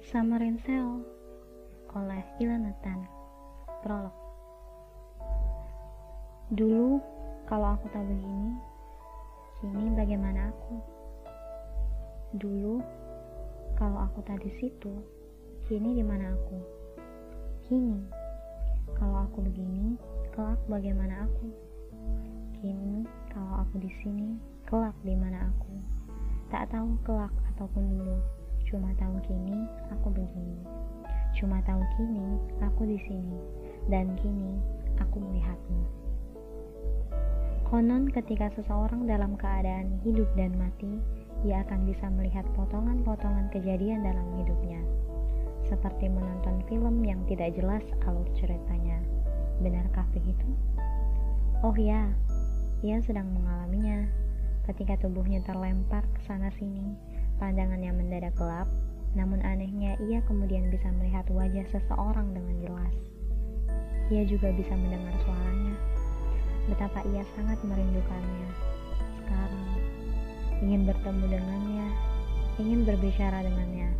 Summer in Seoul oleh Ilanatan Prolog Dulu kalau aku tak begini, kini bagaimana aku? Dulu kalau aku tak di situ, kini di mana aku? Kini kalau aku begini, kelak bagaimana aku? Kini kalau aku di sini, kelak di mana aku? Tak tahu kelak ataupun dulu, cuma tahu kini aku begini. Cuma tahu kini aku di sini, dan kini aku melihatmu. Konon ketika seseorang dalam keadaan hidup dan mati, ia akan bisa melihat potongan-potongan kejadian dalam hidupnya. Seperti menonton film yang tidak jelas alur ceritanya. Benarkah begitu? Oh ya, ia sedang mengalaminya. Ketika tubuhnya terlempar ke sana sini, pandangannya mendadak gelap, namun anehnya ia kemudian bisa melihat wajah seseorang dengan jelas. Ia juga bisa mendengar suaranya betapa ia sangat merindukannya. Sekarang, ingin bertemu dengannya, ingin berbicara dengannya.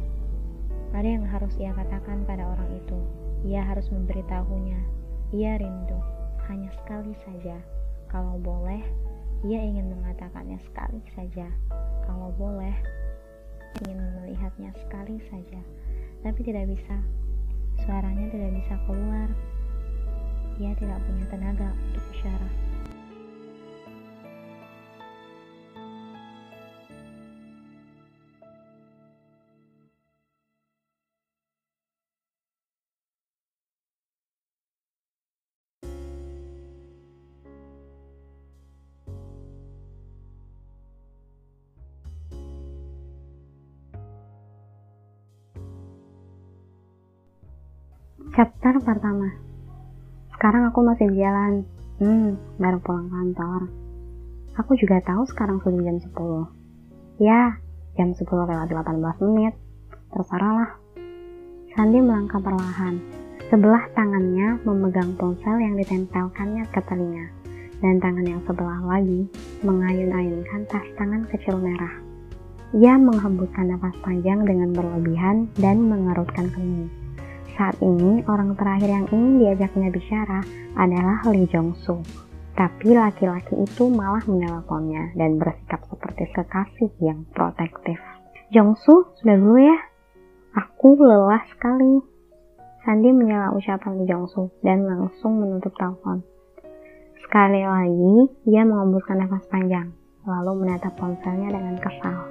Ada yang harus ia katakan pada orang itu. Ia harus memberitahunya. Ia rindu, hanya sekali saja. Kalau boleh, ia ingin mengatakannya sekali saja. Kalau boleh, ingin melihatnya sekali saja. Tapi tidak bisa. Suaranya tidak bisa keluar ia tidak punya tenaga untuk bicara. Chapter pertama. Sekarang aku masih di jalan. Hmm, baru pulang kantor. Aku juga tahu sekarang sudah jam 10 Ya, jam 10 lewat 18 menit. Terserah lah. Sandi melangkah perlahan. Sebelah tangannya memegang ponsel yang ditempelkannya ke telinga. Dan tangan yang sebelah lagi mengayun-ayunkan tas tangan kecil merah. Ia menghembuskan nafas panjang dengan berlebihan dan mengerutkan kening. Saat ini, orang terakhir yang ingin diajaknya bicara adalah Lee Jong Soo. Tapi laki-laki itu malah meneleponnya dan bersikap seperti kekasih yang protektif. Jong Soo, sudah dulu ya. Aku lelah sekali. Sandi menyela ucapan Lee Jong Soo dan langsung menutup telepon. Sekali lagi, ia mengembuskan nafas panjang, lalu menatap ponselnya dengan kesal.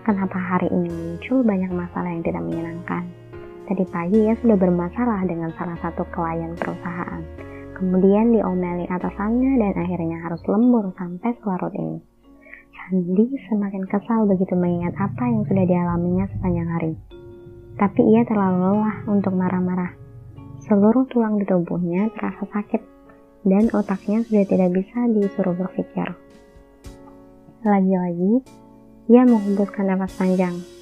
Kenapa hari ini muncul banyak masalah yang tidak menyenangkan? Tadi pagi ia sudah bermasalah dengan salah satu klien perusahaan. Kemudian diomeli atasannya dan akhirnya harus lembur sampai selarut ini. Sandi semakin kesal begitu mengingat apa yang sudah dialaminya sepanjang hari. Tapi ia terlalu lelah untuk marah-marah. Seluruh tulang di tubuhnya terasa sakit dan otaknya sudah tidak bisa disuruh berpikir. Lagi-lagi, ia menghembuskan nafas panjang.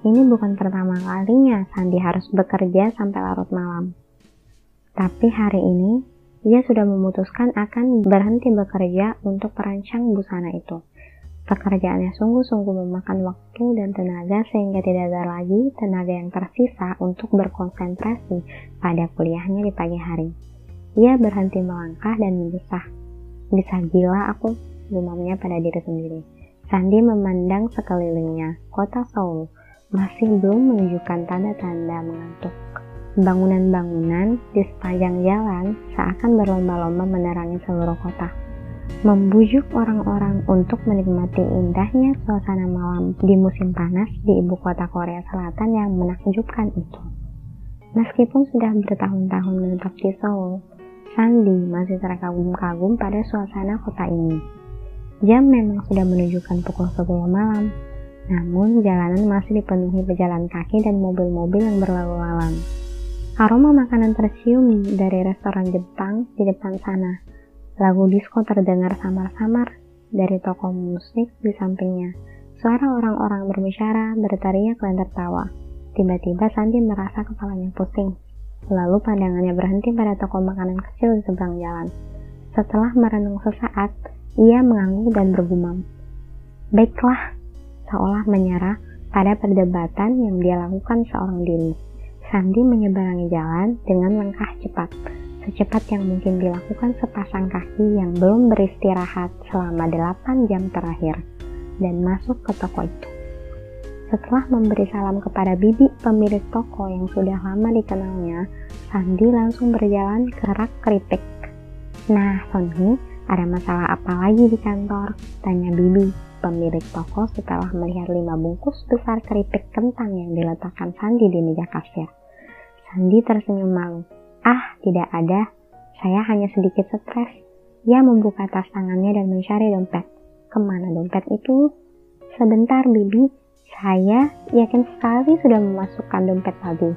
Ini bukan pertama kalinya Sandi harus bekerja sampai larut malam. Tapi hari ini, ia sudah memutuskan akan berhenti bekerja untuk perancang busana itu. Pekerjaannya sungguh-sungguh memakan waktu dan tenaga sehingga tidak ada lagi tenaga yang tersisa untuk berkonsentrasi pada kuliahnya di pagi hari. Ia berhenti melangkah dan mendesah. Bisa gila aku, gumamnya pada diri sendiri. Sandi memandang sekelilingnya. Kota Seoul masih belum menunjukkan tanda-tanda mengantuk. Bangunan-bangunan di sepanjang jalan seakan berlomba-lomba menerangi seluruh kota. Membujuk orang-orang untuk menikmati indahnya suasana malam di musim panas di ibu kota Korea Selatan yang menakjubkan itu. Meskipun sudah bertahun-tahun menetap di Seoul, Sandi masih terkagum-kagum pada suasana kota ini. Jam memang sudah menunjukkan pukul 10 malam, namun jalanan masih dipenuhi pejalan kaki dan mobil-mobil yang berlalu lalang. Aroma makanan tercium dari restoran Jepang di depan sana. Lagu disko terdengar samar-samar dari toko musik di sampingnya. Suara orang-orang berbicara, berteriak, dan tertawa. Tiba-tiba Sandi merasa kepalanya pusing. Lalu pandangannya berhenti pada toko makanan kecil di seberang jalan. Setelah merenung sesaat, ia mengangguk dan bergumam. Baiklah, seolah menyerah, pada perdebatan yang dia lakukan seorang diri. Sandi menyeberangi jalan dengan langkah cepat, secepat yang mungkin dilakukan sepasang kaki yang belum beristirahat selama 8 jam terakhir, dan masuk ke toko itu. Setelah memberi salam kepada Bibi, pemilik toko yang sudah lama dikenalnya, Sandi langsung berjalan ke rak keripik. Nah, Sony, ada masalah apa lagi di kantor? Tanya Bibi, pemilik toko setelah melihat lima bungkus besar keripik kentang yang diletakkan Sandi di meja kasir. Sandi tersenyum malu. Ah, tidak ada. Saya hanya sedikit stres. Ia membuka tas tangannya dan mencari dompet. Ke mana dompet itu? Sebentar, Bibi. Saya yakin sekali sudah memasukkan dompet tadi.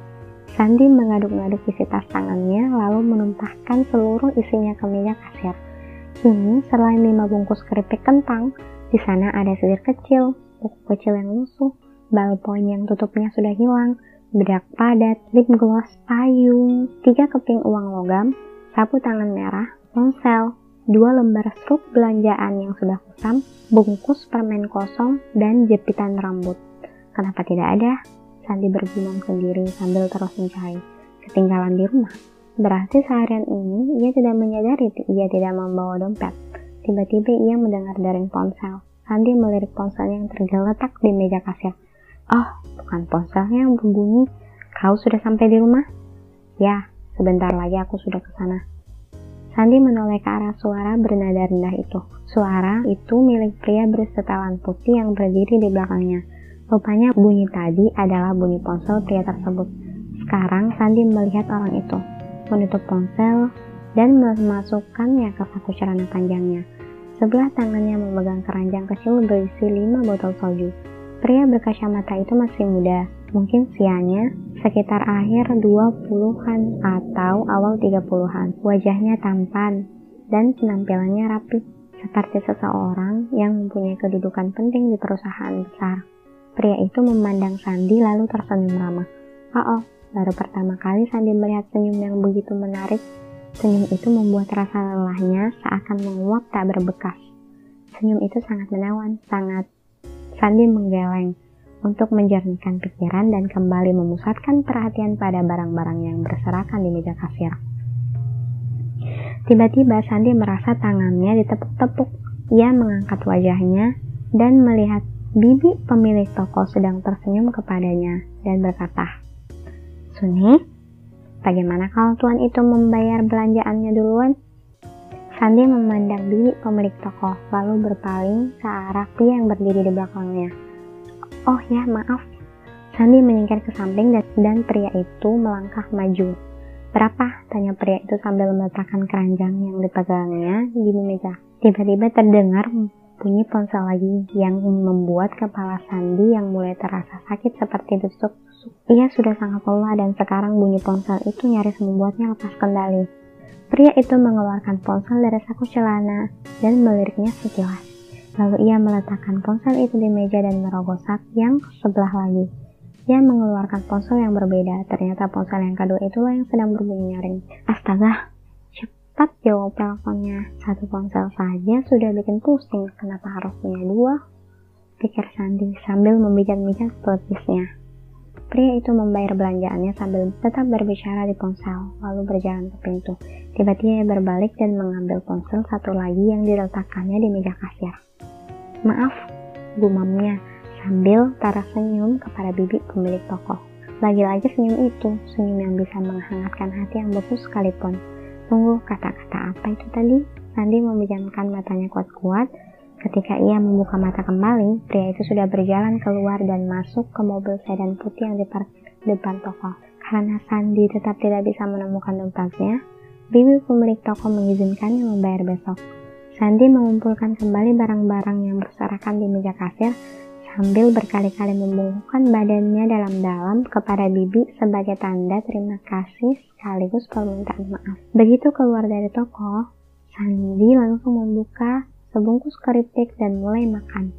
Sandi mengaduk-aduk isi tas tangannya lalu menumpahkan seluruh isinya ke meja kasir. Ini selain lima bungkus keripik kentang, di sana ada selir kecil, buku kecil yang lusuh, ballpoint yang tutupnya sudah hilang, bedak padat, lip gloss, payung, tiga keping uang logam, sapu tangan merah, ponsel, dua lembar struk belanjaan yang sudah kusam, bungkus permen kosong, dan jepitan rambut. Kenapa tidak ada? Sandi bergumam sendiri sambil terus mencari. Ketinggalan di rumah. Berarti seharian ini ia tidak menyadari ia tidak membawa dompet. Tiba-tiba ia mendengar dering ponsel. Sandi melirik ponselnya yang tergeletak di meja kasir. Oh, bukan ponselnya yang berbunyi. Kau sudah sampai di rumah? Ya, sebentar lagi aku sudah ke sana. Sandi menoleh ke arah suara bernada rendah itu. Suara itu milik pria bersetelan putih yang berdiri di belakangnya. Rupanya bunyi tadi adalah bunyi ponsel pria tersebut. Sekarang Sandi melihat orang itu menutup ponsel, dan memasukkannya ke saku celana panjangnya. Sebelah tangannya memegang keranjang kecil berisi lima botol soju. Pria berkacamata itu masih muda, mungkin sianya sekitar akhir 20-an atau awal 30-an. Wajahnya tampan dan penampilannya rapi, seperti seseorang yang mempunyai kedudukan penting di perusahaan besar. Pria itu memandang Sandi lalu tersenyum ramah. Oh, oh Baru pertama kali Sandi melihat senyum yang begitu menarik. Senyum itu membuat rasa lelahnya seakan menguap tak berbekas. Senyum itu sangat menawan, sangat Sandi menggeleng untuk menjernihkan pikiran dan kembali memusatkan perhatian pada barang-barang yang berserakan di meja kasir. Tiba-tiba Sandi merasa tangannya ditepuk-tepuk. Ia mengangkat wajahnya dan melihat bibi pemilik toko sedang tersenyum kepadanya dan berkata, Suni, bagaimana kalau tuan itu membayar belanjaannya duluan? Sandi memandang bibi pemilik toko, lalu berpaling ke arah pria yang berdiri di belakangnya. Oh ya, maaf. Sandi menyingkir ke samping dan, dan pria itu melangkah maju. Berapa? Tanya pria itu sambil meletakkan keranjang yang dipegangnya di meja. Tiba-tiba terdengar bunyi ponsel lagi yang membuat kepala Sandi yang mulai terasa sakit seperti tusuk ia sudah sangat lelah dan sekarang bunyi ponsel itu nyaris membuatnya lepas kendali. Pria itu mengeluarkan ponsel dari saku celana dan meliriknya sekilas. Lalu ia meletakkan ponsel itu di meja dan merogoh yang sebelah lagi. Ia mengeluarkan ponsel yang berbeda. Ternyata ponsel yang kedua itulah yang sedang berbunyi nyaring. Astaga, cepat jawab teleponnya. Satu ponsel saja sudah bikin pusing. Kenapa harus punya dua? Pikir Sandi sambil memijat-mijat pelepisnya. Pria itu membayar belanjaannya sambil tetap berbicara di ponsel, lalu berjalan ke pintu. Tiba-tiba ia berbalik dan mengambil ponsel satu lagi yang diletakkannya di meja kasir. Maaf, gumamnya sambil taruh senyum kepada bibi pemilik toko. Lagi-lagi senyum itu, senyum yang bisa menghangatkan hati yang beku sekalipun. Tunggu, kata-kata apa itu tadi? Sandi memejamkan matanya kuat-kuat Ketika ia membuka mata kembali, pria itu sudah berjalan keluar dan masuk ke mobil sedan putih yang diparkir depan toko. Karena Sandi tetap tidak bisa menemukan dompetnya, bibi pemilik toko mengizinkannya membayar besok. Sandi mengumpulkan kembali barang-barang yang berserakan di meja kasir sambil berkali-kali membungkukkan badannya dalam-dalam kepada bibi sebagai tanda terima kasih sekaligus permintaan maaf. Begitu keluar dari toko, Sandi langsung membuka sebungkus keripik dan mulai makan.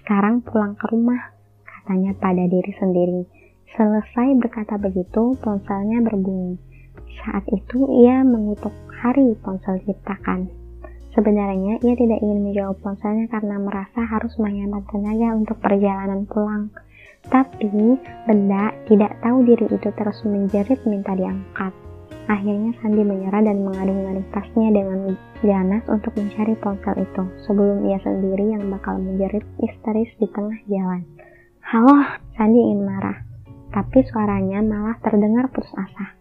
Sekarang pulang ke rumah, katanya pada diri sendiri. Selesai berkata begitu, ponselnya berbunyi. Saat itu ia mengutuk hari ponsel ciptakan. Sebenarnya ia tidak ingin menjawab ponselnya karena merasa harus menghemat tenaga untuk perjalanan pulang. Tapi benda tidak tahu diri itu terus menjerit minta diangkat. Akhirnya Sandi menyerah dan mengaduk-ngaduk tasnya dengan ganas untuk mencari ponsel itu sebelum ia sendiri yang bakal menjerit histeris di tengah jalan. Halo, Sandi ingin marah, tapi suaranya malah terdengar putus asa.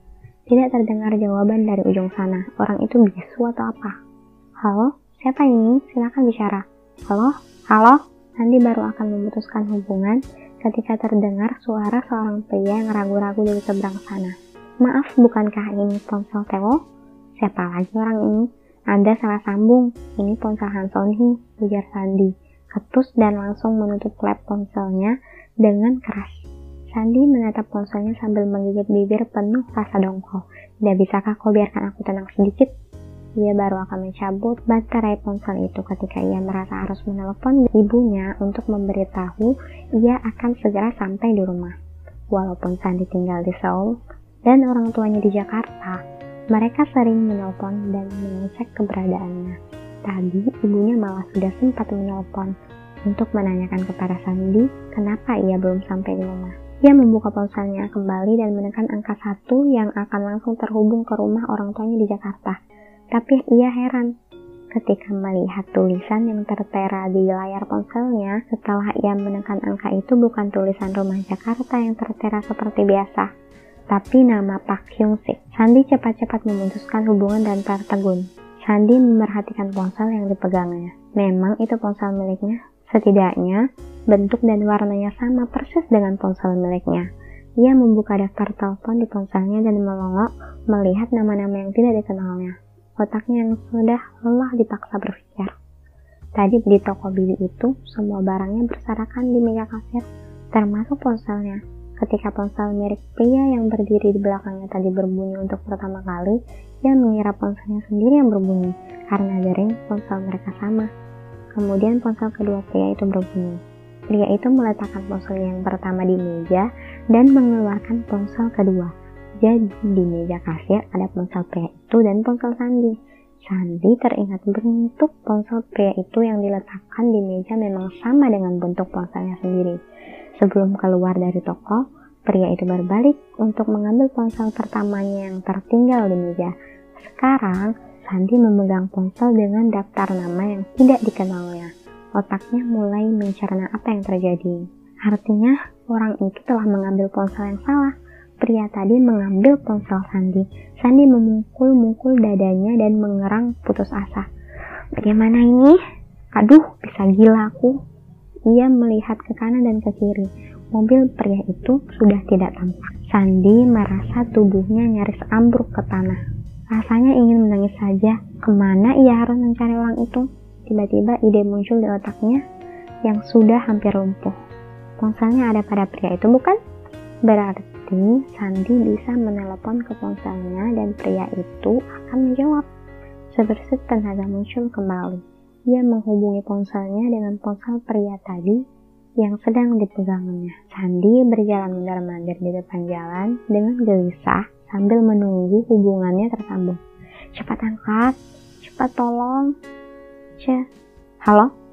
Tidak terdengar jawaban dari ujung sana. Orang itu bisu atau apa? Halo, siapa ini? Silakan bicara. Halo, halo. Sandi baru akan memutuskan hubungan ketika terdengar suara seorang pria yang ragu-ragu dari seberang sana. Maaf, bukankah ini ponsel Theo? Siapa lagi orang ini? Anda salah sambung. Ini ponsel Hansoni, ujar Sandi. Ketus dan langsung menutup klep ponselnya dengan keras. Sandi menatap ponselnya sambil menggigit bibir penuh rasa dongkol. Tidak bisakah kau biarkan aku tenang sedikit? Ia baru akan mencabut baterai ponsel itu ketika ia merasa harus menelepon ibunya untuk memberitahu ia akan segera sampai di rumah. Walaupun Sandi tinggal di Seoul dan orang tuanya di Jakarta, mereka sering menelpon dan mengecek keberadaannya. Tadi ibunya malah sudah sempat menelpon untuk menanyakan kepada Sandi kenapa ia belum sampai di rumah. Ia membuka ponselnya kembali dan menekan angka satu yang akan langsung terhubung ke rumah orang tuanya di Jakarta. Tapi ia heran ketika melihat tulisan yang tertera di layar ponselnya setelah ia menekan angka itu bukan tulisan rumah Jakarta yang tertera seperti biasa, tapi nama Pak Hyung Sik. Sandi cepat-cepat memutuskan hubungan dan tertegun. Sandi memerhatikan ponsel yang dipegangnya. Memang itu ponsel miliknya. Setidaknya, bentuk dan warnanya sama persis dengan ponsel miliknya. Ia membuka daftar telepon di ponselnya dan melongok melihat nama-nama yang tidak dikenalnya otaknya yang sudah lelah dipaksa berpikir. Tadi di toko Billy itu, semua barangnya berserakan di meja kasir, termasuk ponselnya. Ketika ponsel milik pria yang berdiri di belakangnya tadi berbunyi untuk pertama kali, ia mengira ponselnya sendiri yang berbunyi, karena dering ponsel mereka sama. Kemudian ponsel kedua pria itu berbunyi. Pria itu meletakkan ponsel yang pertama di meja dan mengeluarkan ponsel kedua. Jadi di meja kasir ada ponsel pria itu dan ponsel Sandi. Sandi teringat bentuk ponsel pria itu yang diletakkan di meja memang sama dengan bentuk ponselnya sendiri. Sebelum keluar dari toko, pria itu berbalik untuk mengambil ponsel pertamanya yang tertinggal di meja. Sekarang, Sandi memegang ponsel dengan daftar nama yang tidak dikenalnya. Otaknya mulai mencerna apa yang terjadi. Artinya, orang itu telah mengambil ponsel yang salah. Pria tadi mengambil ponsel Sandi. Sandi memukul-mukul dadanya dan mengerang putus asa. Bagaimana ini? Aduh, bisa gila aku. Ia melihat ke kanan dan ke kiri. Mobil pria itu sudah tidak tampak. Sandi merasa tubuhnya nyaris ambruk ke tanah. Rasanya ingin menangis saja. Ke mana ia harus mencari orang itu? Tiba-tiba ide muncul di otaknya yang sudah hampir lumpuh. Ponselnya ada pada pria itu, bukan? Berarti Berarti Sandi bisa menelepon ke ponselnya dan pria itu akan menjawab. Sebersih tenaga muncul kembali. Ia menghubungi ponselnya dengan ponsel pria tadi yang sedang dipegangnya. Sandi berjalan mondar-mandir di depan jalan dengan gelisah sambil menunggu hubungannya tersambung. Cepat angkat, cepat tolong. Cek. Halo?